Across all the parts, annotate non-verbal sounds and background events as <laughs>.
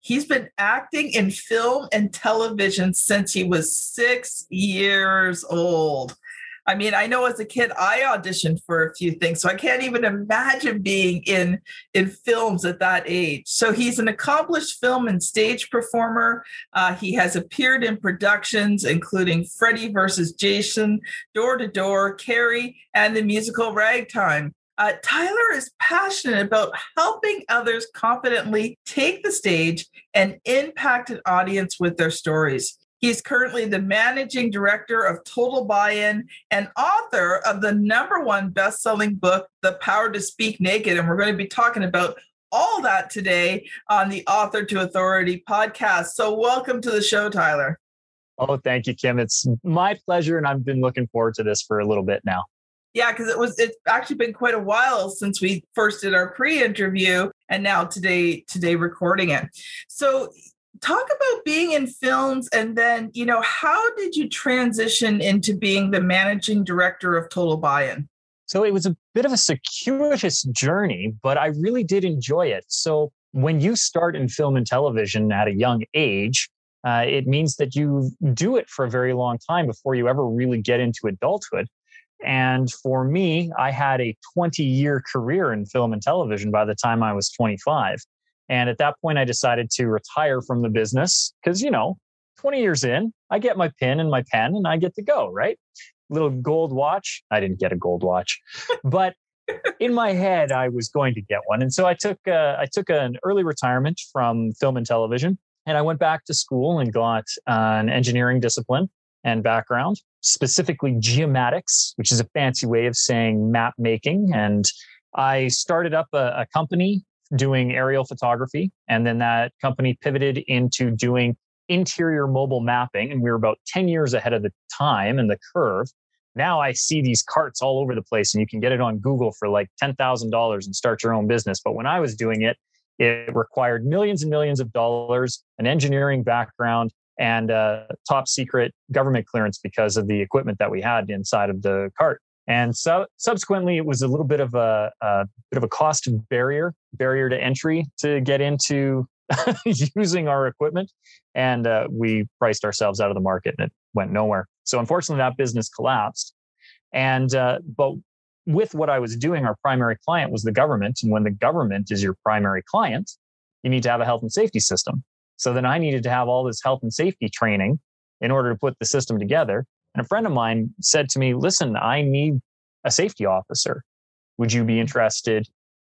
He's been acting in film and television since he was six years old. I mean, I know as a kid I auditioned for a few things, so I can't even imagine being in in films at that age. So he's an accomplished film and stage performer. Uh, he has appeared in productions including Freddy versus Jason, Door to Door, Carrie, and the musical Ragtime. Uh, Tyler is passionate about helping others confidently take the stage and impact an audience with their stories. He's currently the managing director of Total Buy In and author of the number one best selling book, The Power to Speak Naked. And we're going to be talking about all that today on the Author to Authority podcast. So, welcome to the show, Tyler. Oh, thank you, Kim. It's my pleasure. And I've been looking forward to this for a little bit now. Yeah, because it was it's actually been quite a while since we first did our pre-interview and now today today recording it. So talk about being in films and then, you know, how did you transition into being the managing director of Total Buy-in? So it was a bit of a circuitous journey, but I really did enjoy it. So when you start in film and television at a young age, uh, it means that you do it for a very long time before you ever really get into adulthood. And for me, I had a 20 year career in film and television by the time I was 25. And at that point, I decided to retire from the business because, you know, 20 years in, I get my pin and my pen and I get to go, right? Little gold watch. I didn't get a gold watch, but in my head, I was going to get one. And so I took, uh, I took an early retirement from film and television and I went back to school and got uh, an engineering discipline and background, specifically geomatics, which is a fancy way of saying map making. And I started up a, a company doing aerial photography. And then that company pivoted into doing interior mobile mapping. And we were about 10 years ahead of the time and the curve. Now I see these carts all over the place, and you can get it on Google for like $10,000 and start your own business. But when I was doing it, it required millions and millions of dollars, an engineering background, and uh, top secret government clearance because of the equipment that we had inside of the cart. And so subsequently, it was a little bit of a, a bit of a cost barrier, barrier to entry to get into <laughs> using our equipment. And uh, we priced ourselves out of the market and it went nowhere. So unfortunately, that business collapsed. And, uh, but with what I was doing, our primary client was the government. And when the government is your primary client, you need to have a health and safety system. So then I needed to have all this health and safety training in order to put the system together. And a friend of mine said to me, Listen, I need a safety officer. Would you be interested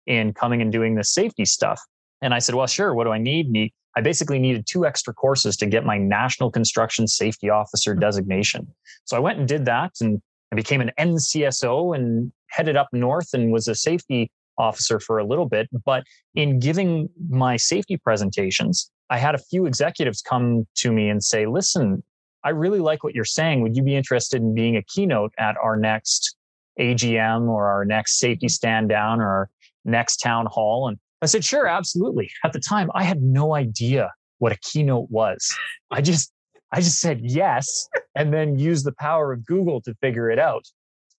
in coming and doing this safety stuff? And I said, Well, sure. What do I need? need I basically needed two extra courses to get my National Construction Safety Officer mm-hmm. designation. So I went and did that and I became an NCSO and headed up north and was a safety officer for a little bit. But in giving my safety presentations, I had a few executives come to me and say, listen, I really like what you're saying. Would you be interested in being a keynote at our next AGM or our next safety stand down or our next town hall? And I said, sure, absolutely. At the time, I had no idea what a keynote was. I just, I just said yes, and then used the power of Google to figure it out.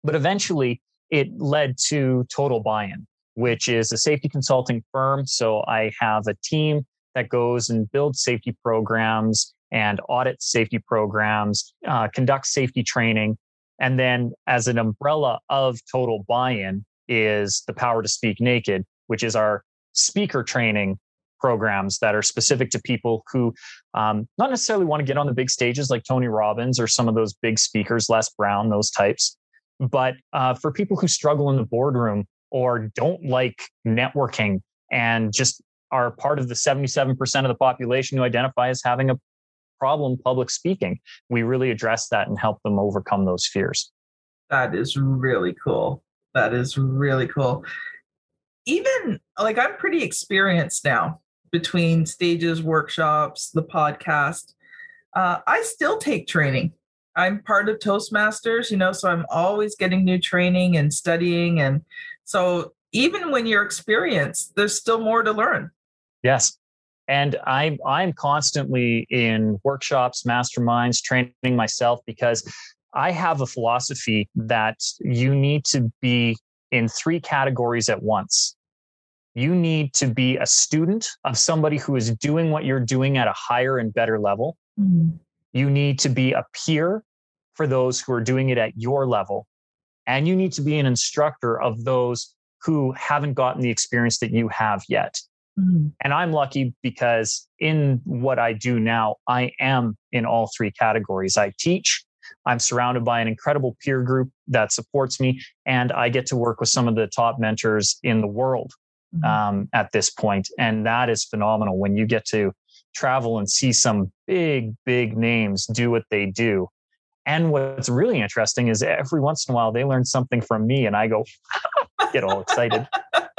But eventually, it led to Total Buy In, which is a safety consulting firm. So I have a team that goes and builds safety programs and audits safety programs, uh, conducts safety training. And then, as an umbrella of total buy in, is the Power to Speak Naked, which is our speaker training programs that are specific to people who um, not necessarily want to get on the big stages like Tony Robbins or some of those big speakers, Les Brown, those types. But uh, for people who struggle in the boardroom or don't like networking and just are part of the 77% of the population who identify as having a problem public speaking, we really address that and help them overcome those fears. That is really cool. That is really cool. Even like I'm pretty experienced now between stages, workshops, the podcast. Uh, I still take training. I'm part of Toastmasters, you know, so I'm always getting new training and studying. And so even when you're experienced, there's still more to learn. Yes. And I'm I'm constantly in workshops, masterminds, training myself because I have a philosophy that you need to be in three categories at once. You need to be a student of somebody who is doing what you're doing at a higher and better level. Mm-hmm. You need to be a peer for those who are doing it at your level. And you need to be an instructor of those who haven't gotten the experience that you have yet. Mm-hmm. And I'm lucky because in what I do now, I am in all three categories. I teach, I'm surrounded by an incredible peer group that supports me, and I get to work with some of the top mentors in the world mm-hmm. um, at this point. And that is phenomenal when you get to travel and see some big, big names do what they do. And what's really interesting is every once in a while they learn something from me, and I go, <laughs> get all excited. <laughs>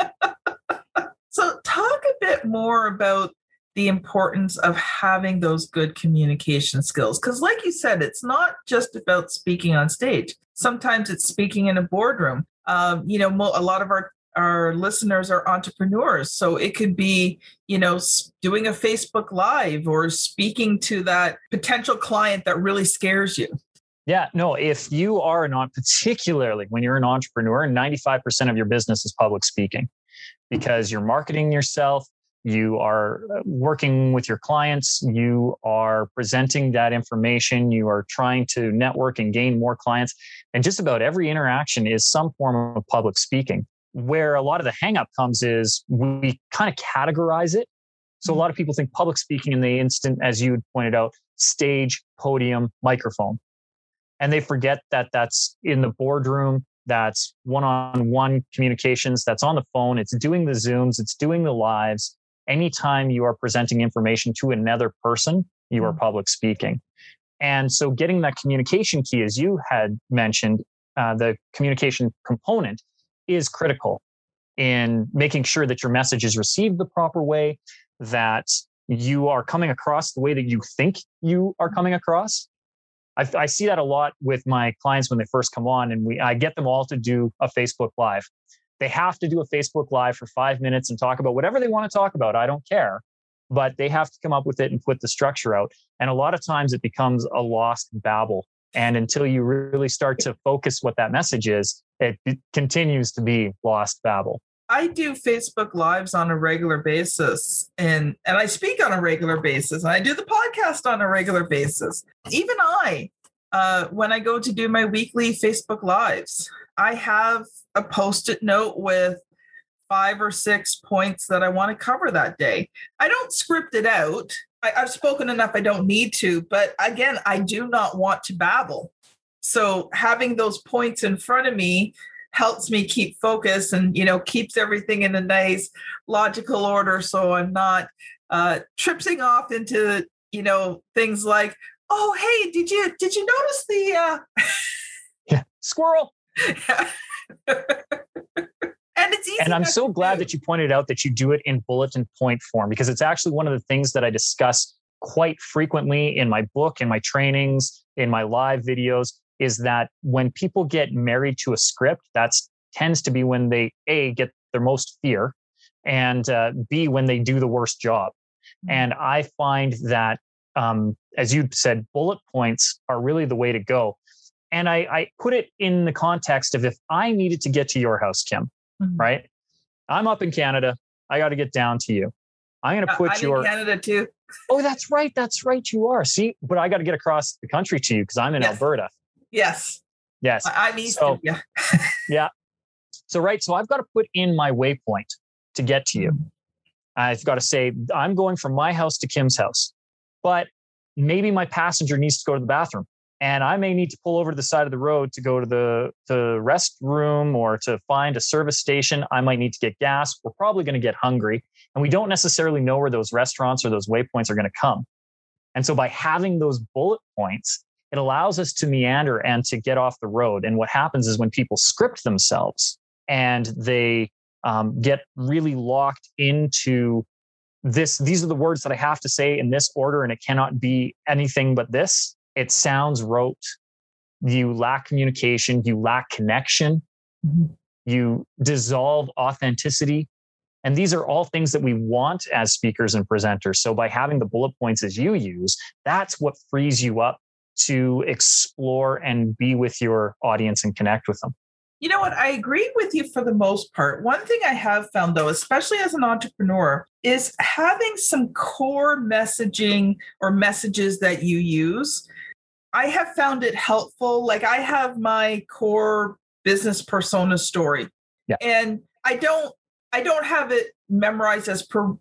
bit more about the importance of having those good communication skills. Because, like you said, it's not just about speaking on stage. Sometimes it's speaking in a boardroom. Um, you know, a lot of our our listeners are entrepreneurs, so it could be, you know, doing a Facebook Live or speaking to that potential client that really scares you. Yeah, no, if you are not particularly when you're an entrepreneur, 95% of your business is public speaking because you're marketing yourself, you are uh, working with your clients, you are presenting that information, you are trying to network and gain more clients. And just about every interaction is some form of public speaking. Where a lot of the hangup comes is we kind of categorize it. So a lot of people think public speaking in the instant, as you pointed out, stage, podium, microphone. And they forget that that's in the boardroom, that's one on one communications, that's on the phone, it's doing the Zooms, it's doing the lives anytime you are presenting information to another person, you are mm-hmm. public speaking. And so getting that communication key, as you had mentioned, uh, the communication component is critical in making sure that your message is received the proper way, that you are coming across the way that you think you are coming across. I, I, see that a lot with my clients when they first come on, and we I get them all to do a Facebook Live. They have to do a Facebook Live for five minutes and talk about whatever they want to talk about. I don't care. But they have to come up with it and put the structure out. And a lot of times it becomes a lost babble. And until you really start to focus what that message is, it, it continues to be lost babble. I do Facebook lives on a regular basis and and I speak on a regular basis and I do the podcast on a regular basis. Even I uh, when I go to do my weekly Facebook lives, I have a post it note with five or six points that I want to cover that day. I don't script it out. I, have spoken enough, I don't need to. But again, I do not want to babble. So having those points in front of me helps me keep focus and you know keeps everything in a nice logical order so i'm not uh tripping off into you know things like oh hey did you did you notice the uh <laughs> yeah squirrel <laughs> and it's easy. And I'm so glad do. that you pointed out that you do it in bulletin point form because it's actually one of the things that I discuss quite frequently in my book, in my trainings, in my live videos is that when people get married to a script, that tends to be when they a get their most fear, and uh, b when they do the worst job. Mm-hmm. And I find that, um, as you said, bullet points are really the way to go and I, I put it in the context of if I needed to get to your house, Kim, mm-hmm. right? I'm up in Canada. I got to get down to you. I'm going to put I'm your Canada too. oh, that's right. That's right. You are. See, but I got to get across the country to you because I'm in yes. Alberta. Yes. Yes. I'm east. So, yeah. <laughs> yeah. So right. So I've got to put in my waypoint to get to you. Mm-hmm. I've got to say, I'm going from my house to Kim's house, but maybe my passenger needs to go to the bathroom and I may need to pull over to the side of the road to go to the, the restroom or to find a service station. I might need to get gas. We're probably going to get hungry, and we don't necessarily know where those restaurants or those waypoints are going to come. And so, by having those bullet points, it allows us to meander and to get off the road. And what happens is when people script themselves and they um, get really locked into this, these are the words that I have to say in this order, and it cannot be anything but this it sounds rote. You lack communication, you lack connection, mm-hmm. you dissolve authenticity. And these are all things that we want as speakers and presenters. So by having the bullet points as you use, that's what frees you up to explore and be with your audience and connect with them. You know what? I agree with you for the most part. One thing I have found, though, especially as an entrepreneur, is having some core messaging or messages that you use I have found it helpful. Like I have my core business persona story. Yeah. And I don't I don't have it memorized as per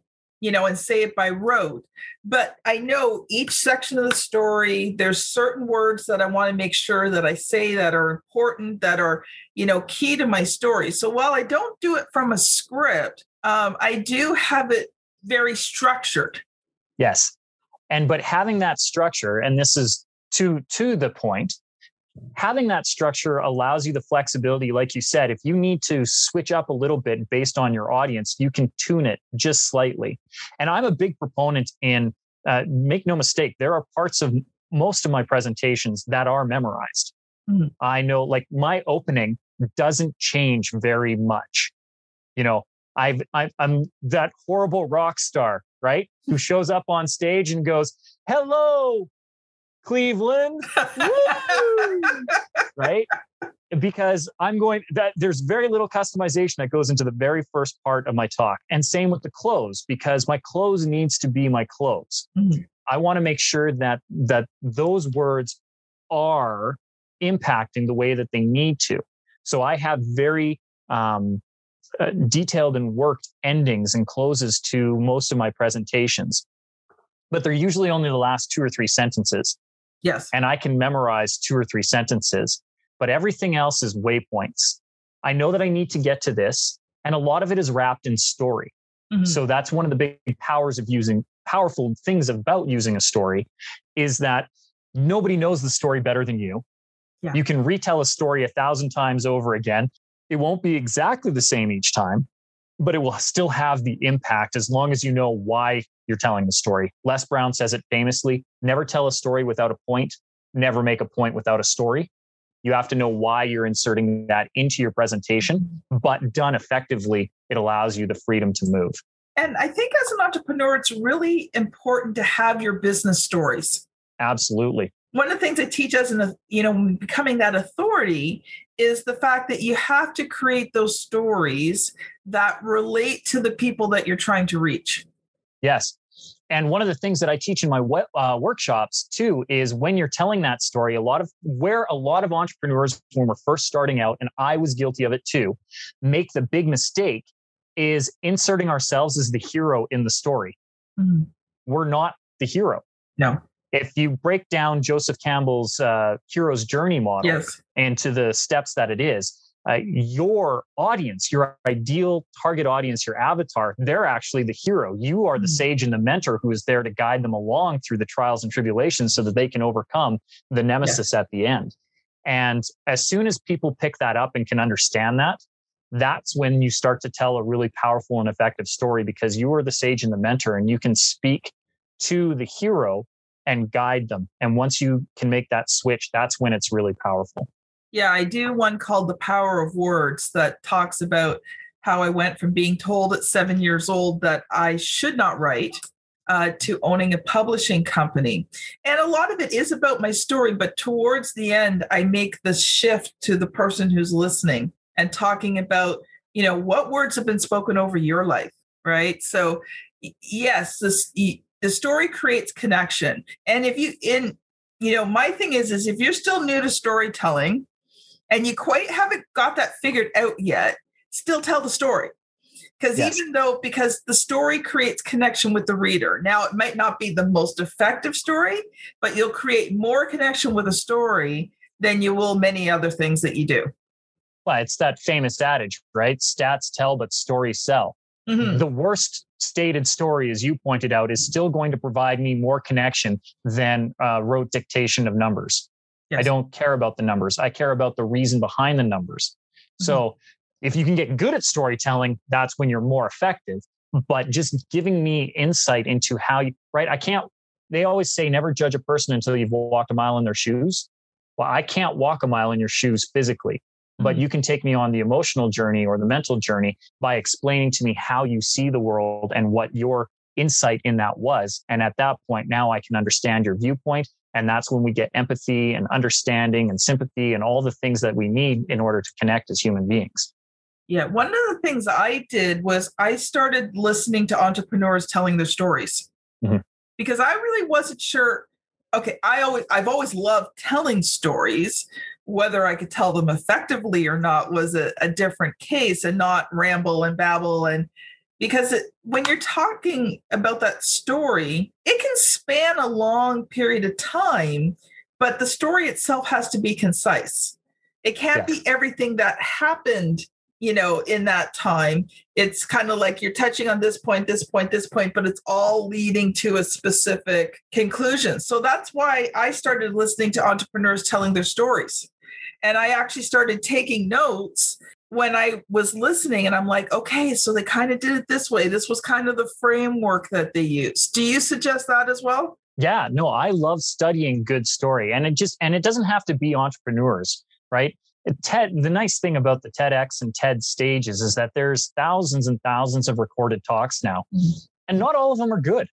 you know and say it by rote. But i know each section of the story there's certain words that i want to make sure that i say that are important that are you know key to my story. So while i don't do it from a script um, i do have it very structured. Yes. And but having that structure and this is to to the point having that structure allows you the flexibility like you said if you need to switch up a little bit based on your audience you can tune it just slightly. And i'm a big proponent in uh, make no mistake there are parts of most of my presentations that are memorized. Mm-hmm. i know like my opening doesn't change very much. You know I've, i am that horrible rock star right who shows up on stage and goes hello Cleveland. right? Because I'm going that there's very little customization that goes into the very first part of my talk. And same with the close, because my close needs to be my close. Mm. I want to make sure that that those words are impacting the way that they need to. So I have very um, uh, detailed and worked endings and closes to most of my presentations, but they're usually only the last two or three sentences. Yes. And I can memorize two or three sentences, but everything else is waypoints. I know that I need to get to this, and a lot of it is wrapped in story. Mm-hmm. So that's one of the big powers of using powerful things about using a story is that nobody knows the story better than you. Yeah. You can retell a story a thousand times over again. It won't be exactly the same each time, but it will still have the impact as long as you know why you're telling the story. Les Brown says it famously never tell a story without a point, never make a point without a story. You have to know why you're inserting that into your presentation, but done effectively, it allows you the freedom to move. And I think as an entrepreneur, it's really important to have your business stories. Absolutely. One of the things I teach as an, you know, becoming that authority is the fact that you have to create those stories that relate to the people that you're trying to reach. Yes. And one of the things that I teach in my uh, workshops too is when you're telling that story, a lot of where a lot of entrepreneurs, when we're first starting out, and I was guilty of it too, make the big mistake is inserting ourselves as the hero in the story. Mm-hmm. We're not the hero. No. If you break down Joseph Campbell's uh, hero's journey model yes. into the steps that it is, uh, your audience, your ideal target audience, your avatar, they're actually the hero. You are the mm. sage and the mentor who is there to guide them along through the trials and tribulations so that they can overcome the nemesis at the end. And as soon as people pick that up and can understand that, that's when you start to tell a really powerful and effective story because you are the sage and the mentor and you can speak to the hero and guide them. And once you can make that switch, that's when it's really powerful. Yeah, I do one called The Power of Words that talks about how I went from being told at seven years old that I should not write uh, to owning a publishing company. And a lot of it is about my story, but towards the end, I make the shift to the person who's listening and talking about, you know, what words have been spoken over your life, right? So, yes, this, the story creates connection. And if you, in, you know, my thing is, is if you're still new to storytelling, and you quite haven't got that figured out yet, still tell the story. Because yes. even though, because the story creates connection with the reader. Now, it might not be the most effective story, but you'll create more connection with a story than you will many other things that you do. Well, it's that famous adage, right? Stats tell, but stories sell. Mm-hmm. The worst stated story, as you pointed out, is still going to provide me more connection than uh, rote dictation of numbers. Yes. I don't care about the numbers. I care about the reason behind the numbers. Mm-hmm. So if you can get good at storytelling, that's when you're more effective. But just giving me insight into how you, right? I can't, they always say never judge a person until you've walked a mile in their shoes. Well, I can't walk a mile in your shoes physically but mm-hmm. you can take me on the emotional journey or the mental journey by explaining to me how you see the world and what your insight in that was. And at that point, now I can understand your viewpoint. And that's when we get empathy and understanding and sympathy and all the things that we need in order to connect as human beings. Yeah, one of the things I did was I started listening to entrepreneurs telling their stories mm-hmm. because I really wasn't sure. Okay, I always I've always loved telling stories, whether I could tell them effectively or not was a, a different case and not ramble and babble. And because it, when you're talking about that story it can span a long period of time but the story itself has to be concise. It can't be everything that happened you know in that time. It's kind of like you're touching on this point this point this point but it's all leading to a specific conclusion. So that's why i started listening to entrepreneurs telling their stories and I actually started taking notes when I was listening, and I'm like, okay, so they kind of did it this way. This was kind of the framework that they used. Do you suggest that as well? Yeah, no, I love studying good story. And it just, and it doesn't have to be entrepreneurs, right? TED, the nice thing about the TEDx and TED stages is that there's thousands and thousands of recorded talks now, mm-hmm. and not all of them are good.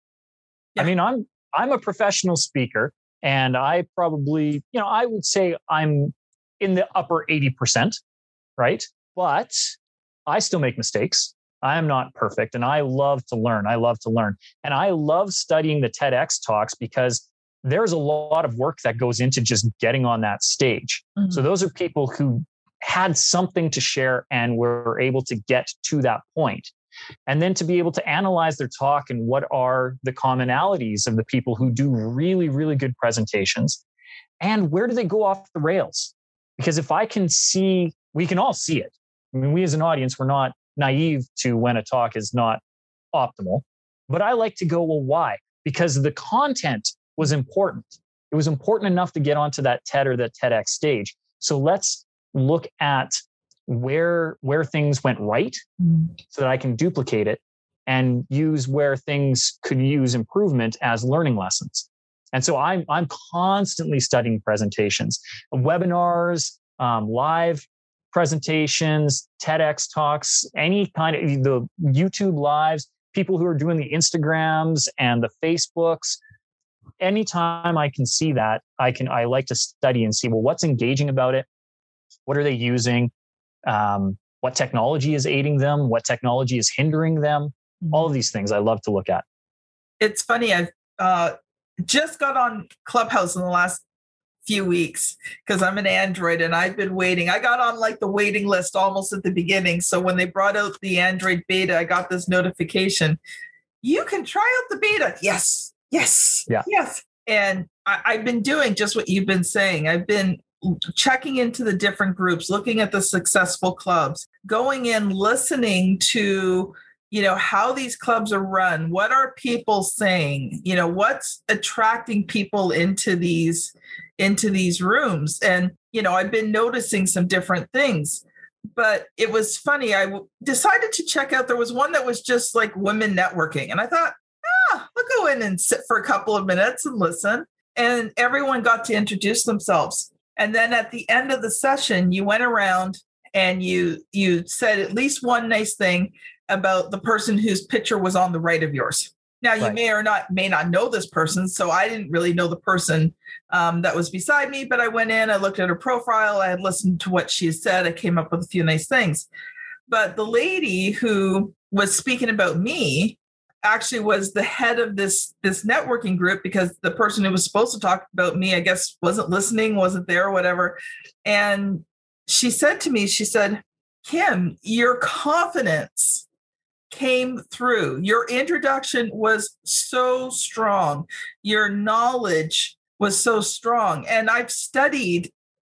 Yeah. I mean, I'm I'm a professional speaker, and I probably, you know, I would say I'm in the upper 80%, right? But I still make mistakes. I am not perfect and I love to learn. I love to learn. And I love studying the TEDx talks because there's a lot of work that goes into just getting on that stage. Mm-hmm. So those are people who had something to share and were able to get to that point. And then to be able to analyze their talk and what are the commonalities of the people who do really, really good presentations and where do they go off the rails? Because if I can see, we can all see it. I mean, we as an audience, we're not naive to when a talk is not optimal. But I like to go, well, why? Because the content was important. It was important enough to get onto that TED or that TEDx stage. So let's look at where where things went right mm. so that I can duplicate it and use where things could use improvement as learning lessons. And so I'm, I'm constantly studying presentations, webinars, um, live presentations, TEDx talks, any kind of the YouTube lives, people who are doing the Instagrams and the Facebooks. Anytime I can see that, I can I like to study and see well what's engaging about it, what are they using, um, what technology is aiding them, what technology is hindering them. All of mm-hmm. these things I love to look at. It's funny. I've uh, just got on Clubhouse in the last few weeks because I'm an Android and I've been waiting. I got on like the waiting list almost at the beginning. So when they brought out the Android beta, I got this notification. You can try out the beta. Yes, yes, yeah. yes. And I, I've been doing just what you've been saying. I've been checking into the different groups, looking at the successful clubs, going in, listening to you know how these clubs are run what are people saying you know what's attracting people into these into these rooms? And you know i've been noticing some different things. But it was funny I w- decided to check out there was one that was just like women networking and i thought ah i'll go in and sit for a couple of minutes and listen. And everyone got to introduce themselves. And then at the end of the session you went around and you you said at least one nice thing about the person whose picture was on the right of yours. Now you right. may or not may not know this person, so I didn't really know the person um, that was beside me. But I went in, I looked at her profile, I had listened to what she said, I came up with a few nice things. But the lady who was speaking about me actually was the head of this this networking group because the person who was supposed to talk about me, I guess, wasn't listening, wasn't there, or whatever. And she said to me, she said, "Kim, your confidence." Came through. Your introduction was so strong. Your knowledge was so strong. And I've studied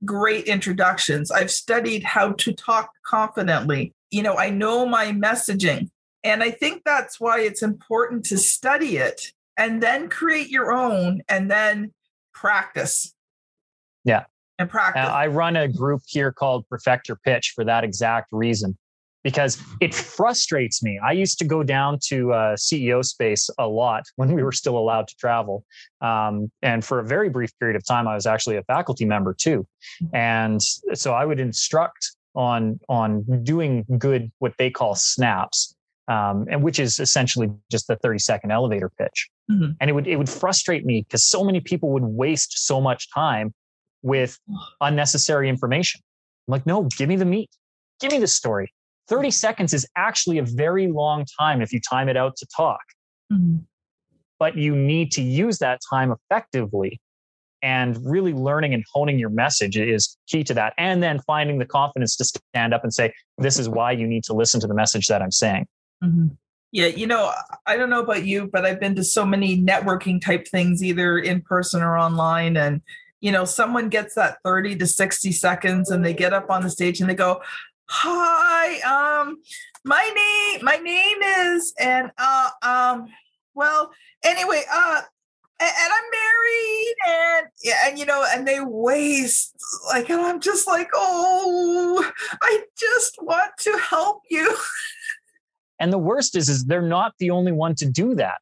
great introductions. I've studied how to talk confidently. You know, I know my messaging. And I think that's why it's important to study it and then create your own and then practice. Yeah. And uh, practice. I run a group here called Perfect Your Pitch for that exact reason because it frustrates me. I used to go down to uh, CEO space a lot when we were still allowed to travel. Um, and for a very brief period of time, I was actually a faculty member too. And so I would instruct on on doing good what they call snaps um, and which is essentially just the 30 second elevator pitch mm-hmm. and it would it would frustrate me because so many people would waste so much time with unnecessary information i'm like no give me the meat give me the story 30 seconds is actually a very long time if you time it out to talk. Mm-hmm. But you need to use that time effectively. And really learning and honing your message is key to that. And then finding the confidence to stand up and say, this is why you need to listen to the message that I'm saying. Mm-hmm. Yeah, you know, I don't know about you, but I've been to so many networking type things, either in person or online. And, you know, someone gets that 30 to 60 seconds and they get up on the stage and they go, hi um my name my name is and uh um well anyway uh and, and i'm married and yeah and you know and they waste like and i'm just like oh i just want to help you. And the worst is is they're not the only one to do that.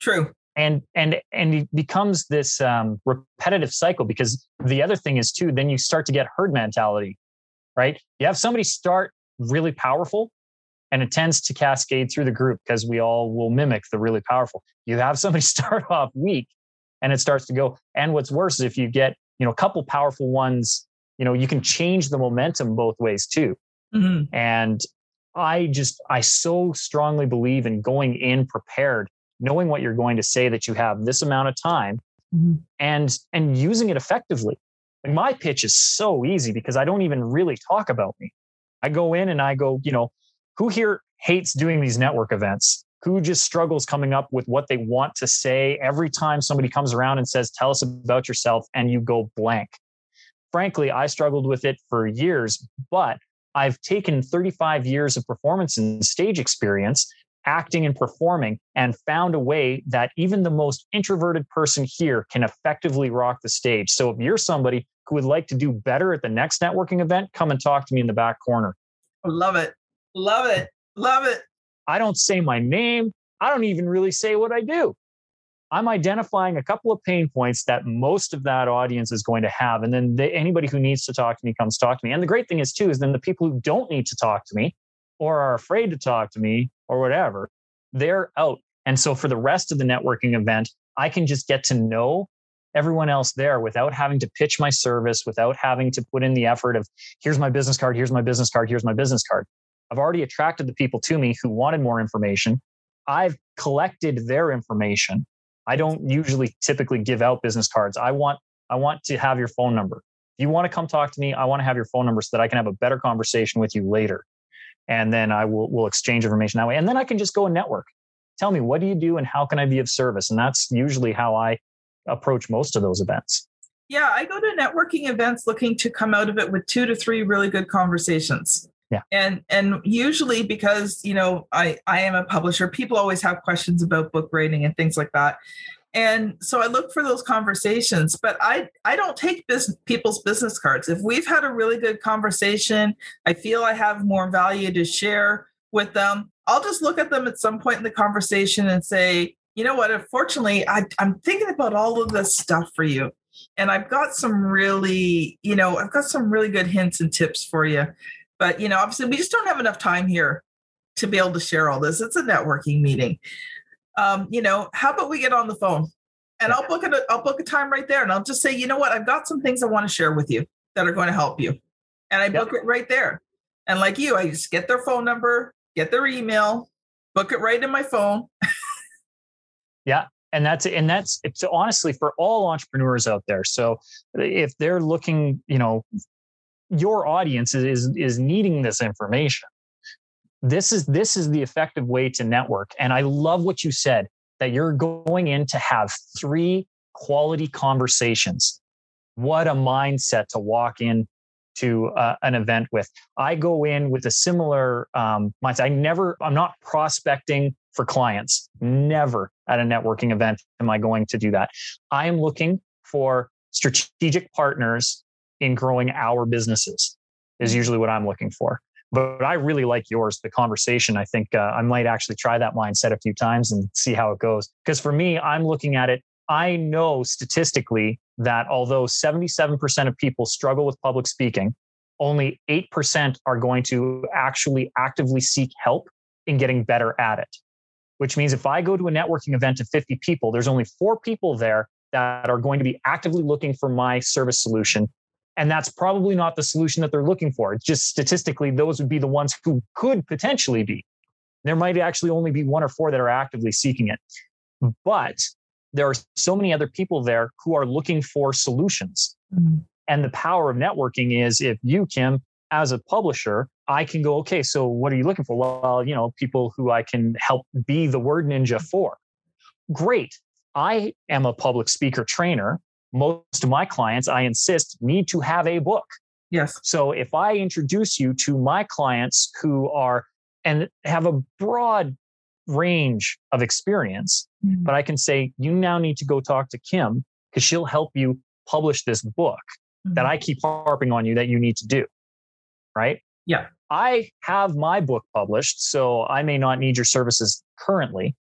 True. And and and it becomes this um, repetitive cycle because the other thing is too then you start to get herd mentality right? You have somebody start really powerful and it tends to cascade through the group because we all will mimic the really powerful. You have somebody <laughs> start off weak and it starts to go. And what's worse is if you get, you know, a couple powerful ones, you know, you can change the momentum both ways too. Mm-hmm. And I just, I so strongly believe in going in prepared, knowing what you're going to say that you have this amount of time mm-hmm. and, and using it effectively. Like my pitch is so easy because I don't even really talk about me. I go in and I go, you know, who here hates doing these network events? Who just struggles coming up with what they want to say every time somebody comes around and says, Tell us about yourself, and you go blank? Frankly, I struggled with it for years, but I've taken 35 years of performance and stage experience acting and performing and found a way that even the most introverted person here can effectively rock the stage. So if you're somebody would like to do better at the next networking event, come and talk to me in the back corner. Love it. Love it. Love it. I don't say my name. I don't even really say what I do. I'm identifying a couple of pain points that most of that audience is going to have. And then they, anybody who needs to talk to me comes talk to me. And the great thing is, too, is then the people who don't need to talk to me or are afraid to talk to me or whatever, they're out. And so for the rest of the networking event, I can just get to know everyone else there without having to pitch my service, without having to put in the effort of here's my business card, here's my business card, here's my business card. I've already attracted the people to me who wanted more information. I've collected their information. I don't usually typically give out business cards. I want I want to have your phone number. If you want to come talk to me, I want to have your phone number so that I can have a better conversation with you later. And then I will will exchange information that way. And then I can just go and network. Tell me what do you do and how can I be of service? And that's usually how I approach most of those events. Yeah, I go to networking events looking to come out of it with two to three really good conversations. Yeah. And and usually because, you know, I I am a publisher, people always have questions about book writing and things like that. And so I look for those conversations, but I I don't take business, people's business cards. If we've had a really good conversation, I feel I have more value to share with them. I'll just look at them at some point in the conversation and say, you know what? Unfortunately, I, I'm thinking about all of this stuff for you. And I've got some really, you know, I've got some really good hints and tips for you. But, you know, obviously, we just don't have enough time here to be able to share all this. It's a networking meeting. Um, you know, how about we get on the phone and I'll book it, I'll book a time right there and I'll just say, you know what, I've got some things I want to share with you that are going to help you. And I book yep. it right there. And like you, I just get their phone number, get their email, book it right in my phone. Yeah. And that's and that's it's honestly for all entrepreneurs out there. So if they're looking, you know, your audience is is needing this information. this is this is the effective way to network and i love what you said that you're going in to have three quality conversations what a mindset to walk in to uh, an event with i go in with a similar um, mindset i never i'm not prospecting for clients never at a networking event am i going to do that i am looking for strategic partners in growing our businesses is mm-hmm. usually what i'm looking for but I really like yours, the conversation. I think uh, I might actually try that mindset a few times and see how it goes. Because for me, I'm looking at it. I know statistically that although 77% of people struggle with public speaking, only 8% are going to actually actively seek help in getting better at it. Which means if I go to a networking event of 50 people, there's only four people there that are going to be actively looking for my service solution and that's probably not the solution that they're looking for. It's just statistically, those would be the ones who could potentially be. There might actually only be one or four that are actively seeking it. But there are so many other people there who are looking for solutions. Mm-hmm. And the power of networking is if you, Kim, as a publisher, I can go, okay, so what are you looking for? Well, you know, people who I can help be the word ninja for. Great. I am a public speaker trainer most of my clients, I insist, need to have a book. Yes. So if I introduce you to my clients who are and have a broad range of experience, mm-hmm. but I can say, you now need to go talk to Kim because she'll help you publish this book mm-hmm. that I keep harping on you that you need to do. Right? Yeah. I have my book published, so I may not need your services currently,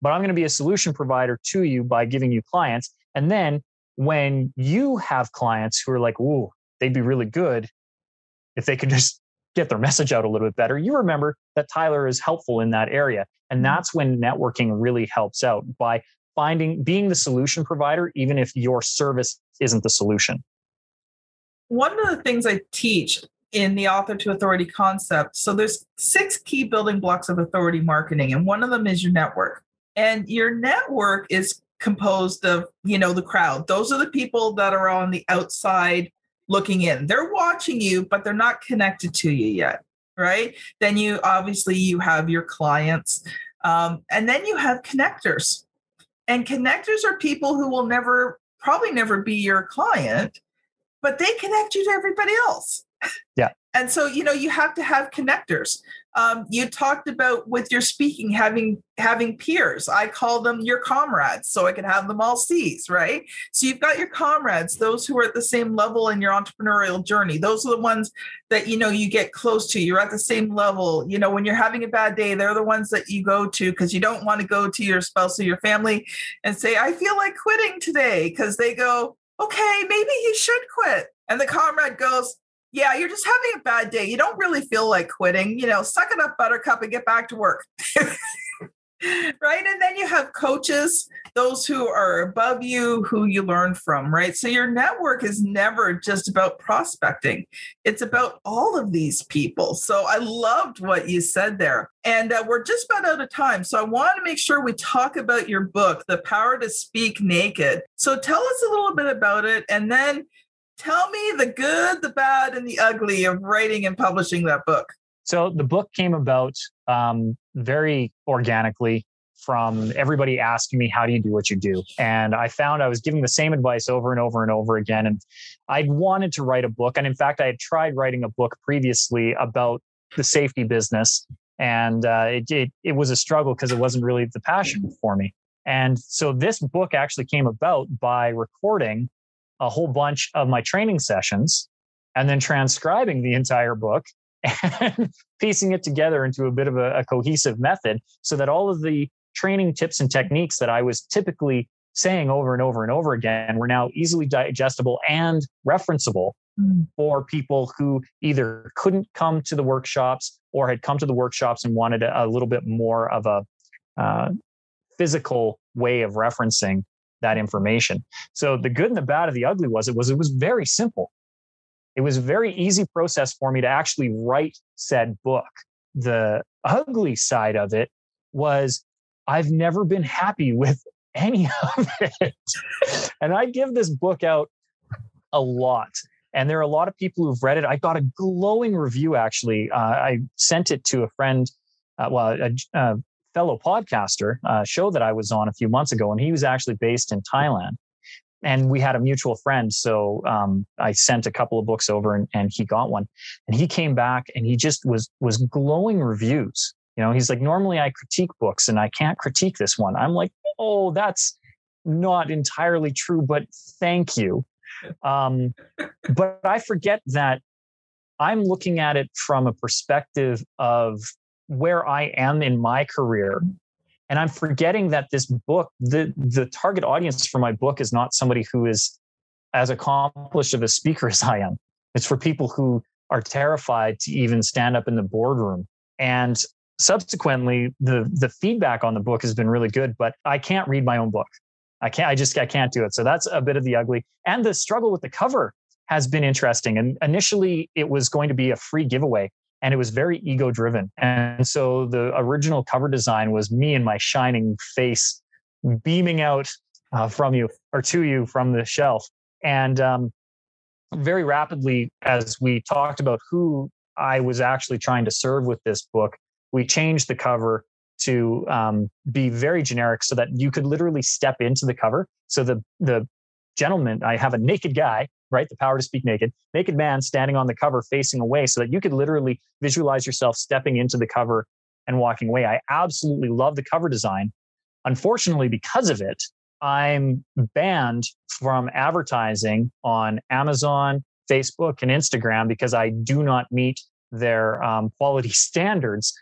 but I'm going to be a solution provider to you by giving you clients. And then when you have clients who are like, ooh, they'd be really good if they could <laughs> just get their message out a little bit better, you remember that Tyler is helpful in that area. And mm-hmm. that's when networking really helps out by finding being the solution provider, even if your service isn't the solution. One of the things I teach in the author to authority concept. So there's six key building blocks of authority marketing, and one of them is your network. And your network is composed of you know the crowd. Those are the people that are on the outside looking in. They're watching you but they're not connected to you yet right? Then you obviously you have your clients um, and then you have connectors. And connectors are people who will never probably never be your client but they connect you to everybody else yeah. And so you know you have to have connectors. Um, you talked about with your speaking having having peers. I call them your comrades so i can have them all C's, right? So you've got your comrades those who are at the same level in your entrepreneurial journey. Those are the ones that you know you get close to. You're at the same level. You know when you're having a bad day they're the ones that you go to because you don't want to go to your spouse or your family and say i feel like quitting today because they go okay maybe you should quit. And the comrade goes yeah, you're just having a bad day. You don't really feel like quitting. You know, suck it up, buttercup, and get back to work. <laughs> right. And then you have coaches, those who are above you, who you learn from, right? So your network is never just about prospecting, it's about all of these people. So I loved what you said there. And uh, we're just about out of time. So I want to make sure we talk about your book, The Power to Speak Naked. So tell us a little bit about it. And then Tell me the good, the bad, and the ugly of writing and publishing that book. So the book came about um, very organically from everybody asking me, How do you do what you do? And I found I was giving the same advice over and over and over again. And I'd wanted to write a book. And in fact, I had tried writing a book previously about the safety business. And uh, it, it, it was a struggle because it wasn't really the passion for me. And so this book actually came about by recording a whole bunch of my training sessions and then transcribing the entire book <laughs> and piecing it together into a bit of a, a, cohesive method so that all of the training tips and techniques that I was typically saying over and over and over again were now easily digestible and referenceable mm. for people who either couldn't come to the workshops or had come to the workshops and wanted a, a little bit more of a uh, physical way of referencing that information. So the good and the bad of the ugly was it was it was very simple. It was a very easy process for me to actually write said book. The ugly side of it was I've never been happy <laughs> with any of it. and I give this book out a lot. And there are a lot of people who've read it. I got a glowing review, actually. Uh, I sent it to a friend, uh, well, a, a, fellow podcaster uh, show that I was on a few months ago, and he was actually based in Thailand. And we had a mutual friend. So um, I sent a couple of books over and, and he got one. And he came back and he just was was glowing reviews. You know, he's like, normally I critique books and I can't critique this one. I'm like, oh, that's not entirely true, but thank you. Um, but I forget that I'm looking at it from a perspective of where I am in my career. And I'm forgetting that this book, the, the target audience for my book is not somebody who is as accomplished of a speaker <laughs> as I am. It's for people who are terrified to even stand up in the boardroom. And subsequently, the the feedback on the book has been really good, but I can't read my own book. I can't, I just, I can't do it. So that's a bit of the ugly. And the struggle with the cover has been interesting. And initially, it was going to be a free giveaway and it was very ego driven. And so the original cover design was me and my shining face beaming out uh, from you or to you from the shelf. And um, very rapidly, as we talked about who I was actually trying to serve with this book, we changed the cover to um, be very generic so that you could literally step into the cover. So the the gentleman, I have a naked guy, right? The power to speak naked, naked man standing on the cover facing away so that you could literally visualize yourself stepping into the cover and walking away. I absolutely love the cover design. Unfortunately, because of it, I'm banned from advertising on Amazon, Facebook, and Instagram because I do not meet their um, quality <laughs> standards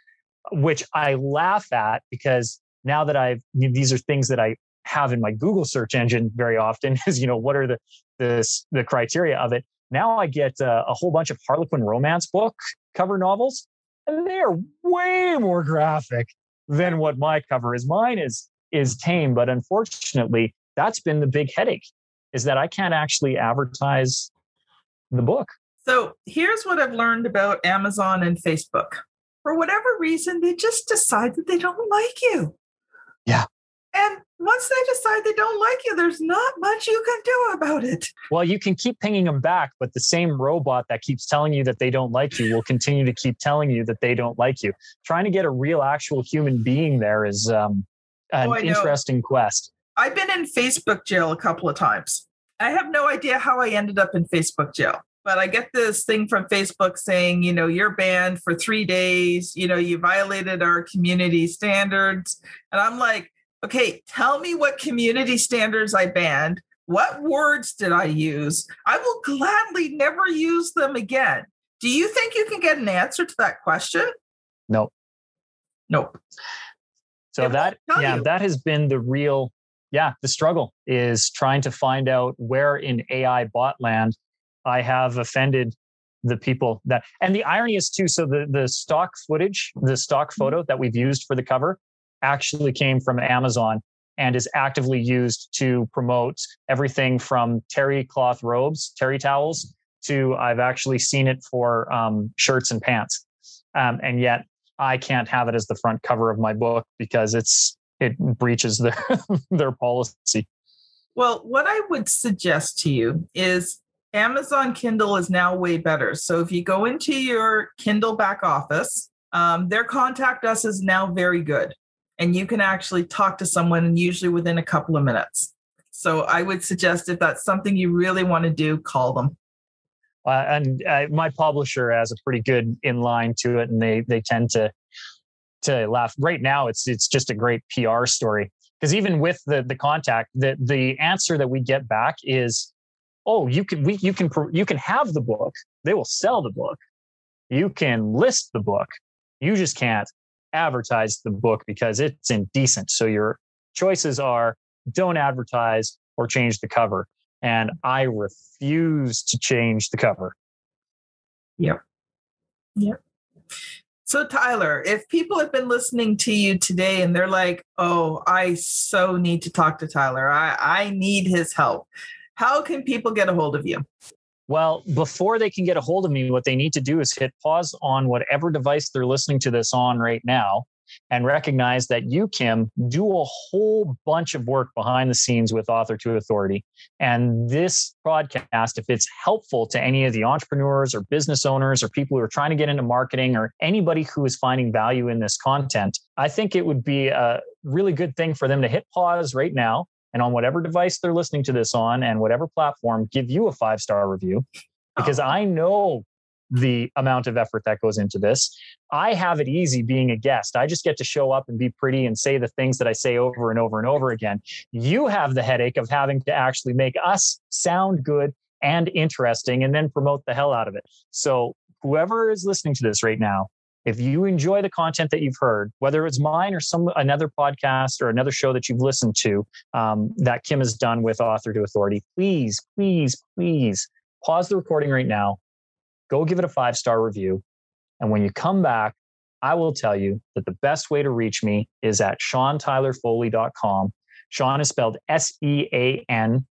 which I laugh at because now that I've these are things that I have in my Google search engine very often <laughs> is you know what are the the the criteria of it. Now I get uh, a whole bunch of Harlequin romance book cover novels, and they are way more graphic than what my cover is. Mine is is tame, but unfortunately, that's been the big headache is that I can't actually advertise the book. So here's what I've learned about Amazon and Facebook for whatever reason, they just decide that they don't like you. Yeah. And once they decide they don't like you, there's not much you can do about it. Well, you can keep pinging them back, but the same robot that keeps telling you that they don't like you will continue to keep telling you that they don't like you. Trying to get a real, actual human being there is um, an oh, interesting quest. I've been in Facebook jail a couple of times. I have no idea how I ended up in Facebook jail but I get this thing from Facebook saying, you know, you're banned for three days, you know, you violated our community standards. And I'm like, okay, tell me what community standards I banned. What words did I use? I will gladly never use them again. Do you think you can get an answer to that question? Nope. Nope. So it that yeah, you. that has been the real yeah, the struggle is trying to find out where in AI bot land I have offended the people that and the irony is too so the the stock footage the stock mm-hmm. photo that we've used for the cover actually came from amazon and is actively used to promote everything from terry cloth robes terry towels to i've actually seen it for um, shirts and pants um, and yet i can't have it as the front cover of my book because it's it breaches their <laughs> their policy well what i would suggest to you is Amazon Kindle is now way better. So if you go into your Kindle back office, um, their contact us is now very good. And you can actually talk to someone usually within a couple of minutes. So I would suggest if that's something you really want to do, call them. Uh, and uh, my publisher has a pretty good inline to it, and they they tend to to laugh. Right now, it's it's just a great PR story because even with the the contact, the the answer that we get back is oh you can we you can you can have the book they will sell the book you can list the book you just can't advertise the book because it's indecent. So your choices are don't advertise or change the cover. And i refuse to change the cover. Yep. Yep. So, Tyler, if people have been listening to you today and they're like, oh, I so need to talk to Tyler, I, I need his help, how can people get a hold of you? Well, before they can get a hold of me, what they need to do is hit pause on whatever device they're listening to this on right now and recognize that you, Kim, do a whole bunch of work behind the scenes with Author to Authority. And this podcast, if it's helpful to any of the entrepreneurs or business owners or people who are trying to get into marketing or anybody who is finding value in this content, I think it would be a really good thing for them to hit pause right now and on whatever device they're listening to this on and whatever platform, give you a five star review because oh. I know the amount of effort that goes into this. I have it easy being a guest. I just get to show up and be pretty and say the things that I say over and over and over again. You have the headache of having to actually make us sound good and interesting and then promote the hell out of it. So, whoever is listening to this right now, if you enjoy the content that you've heard, whether it's mine or some another podcast or another show that you've listened to um, that Kim has done with Author to Authority, please, please, please pause the recording right now go give it a five star review. And when you come back, I will tell you that the best way to reach me is at seantylerfoley.com. Sean is spelled S E A N,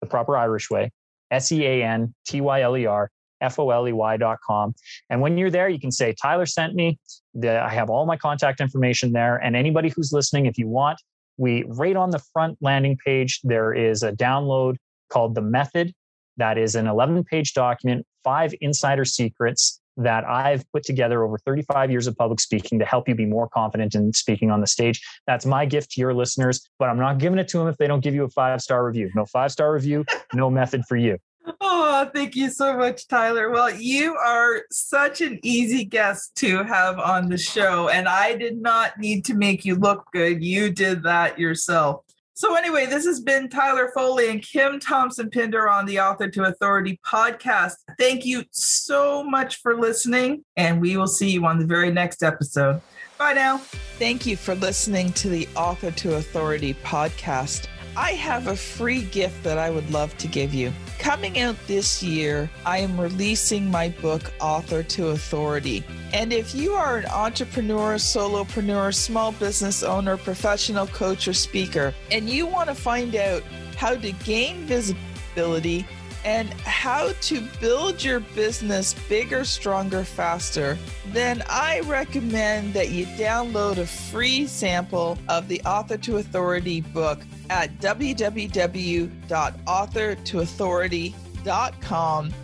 the proper Irish way, S E A N T Y L E R F O L E Y.com. And when you're there, you can say, Tyler sent me. The, I have all my contact information there. And anybody who's listening, if you want, we right on the front landing page, there is a download called The Method. That is an 11 page document, five insider secrets that I've put together over 35 years of public speaking to help you be more confident in speaking on the stage. That's my gift to your listeners, but I'm not giving it to them if they don't give you a five star review. No five star review, no method for you. Oh, thank you so much, Tyler. Well, you are such an easy guest to have on the show, and I did not need to make you look good. You did that yourself. So, anyway, this has been Tyler Foley and Kim Thompson Pinder on the Author to Authority podcast. Thank you so much for listening, and we will see you on the very next episode. Bye now. Thank you for listening to the Author to Authority podcast. I have a free gift that I would love to give you. Coming out this year, I am releasing my book, Author to Authority. And if you are an entrepreneur, solopreneur, small business owner, professional coach, or speaker, and you want to find out how to gain visibility and how to build your business bigger, stronger, faster, then I recommend that you download a free sample of the Author to Authority book at www.authortoauthority.com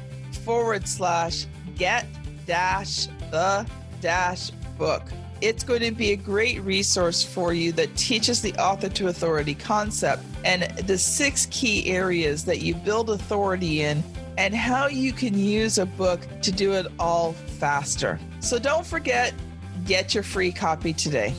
forward slash get dash the dash book. It's going to be a great resource for you that teaches the author to authority concept and the six key areas that you build authority in and how you can use a book to do it all faster. So don't forget, get your free copy today.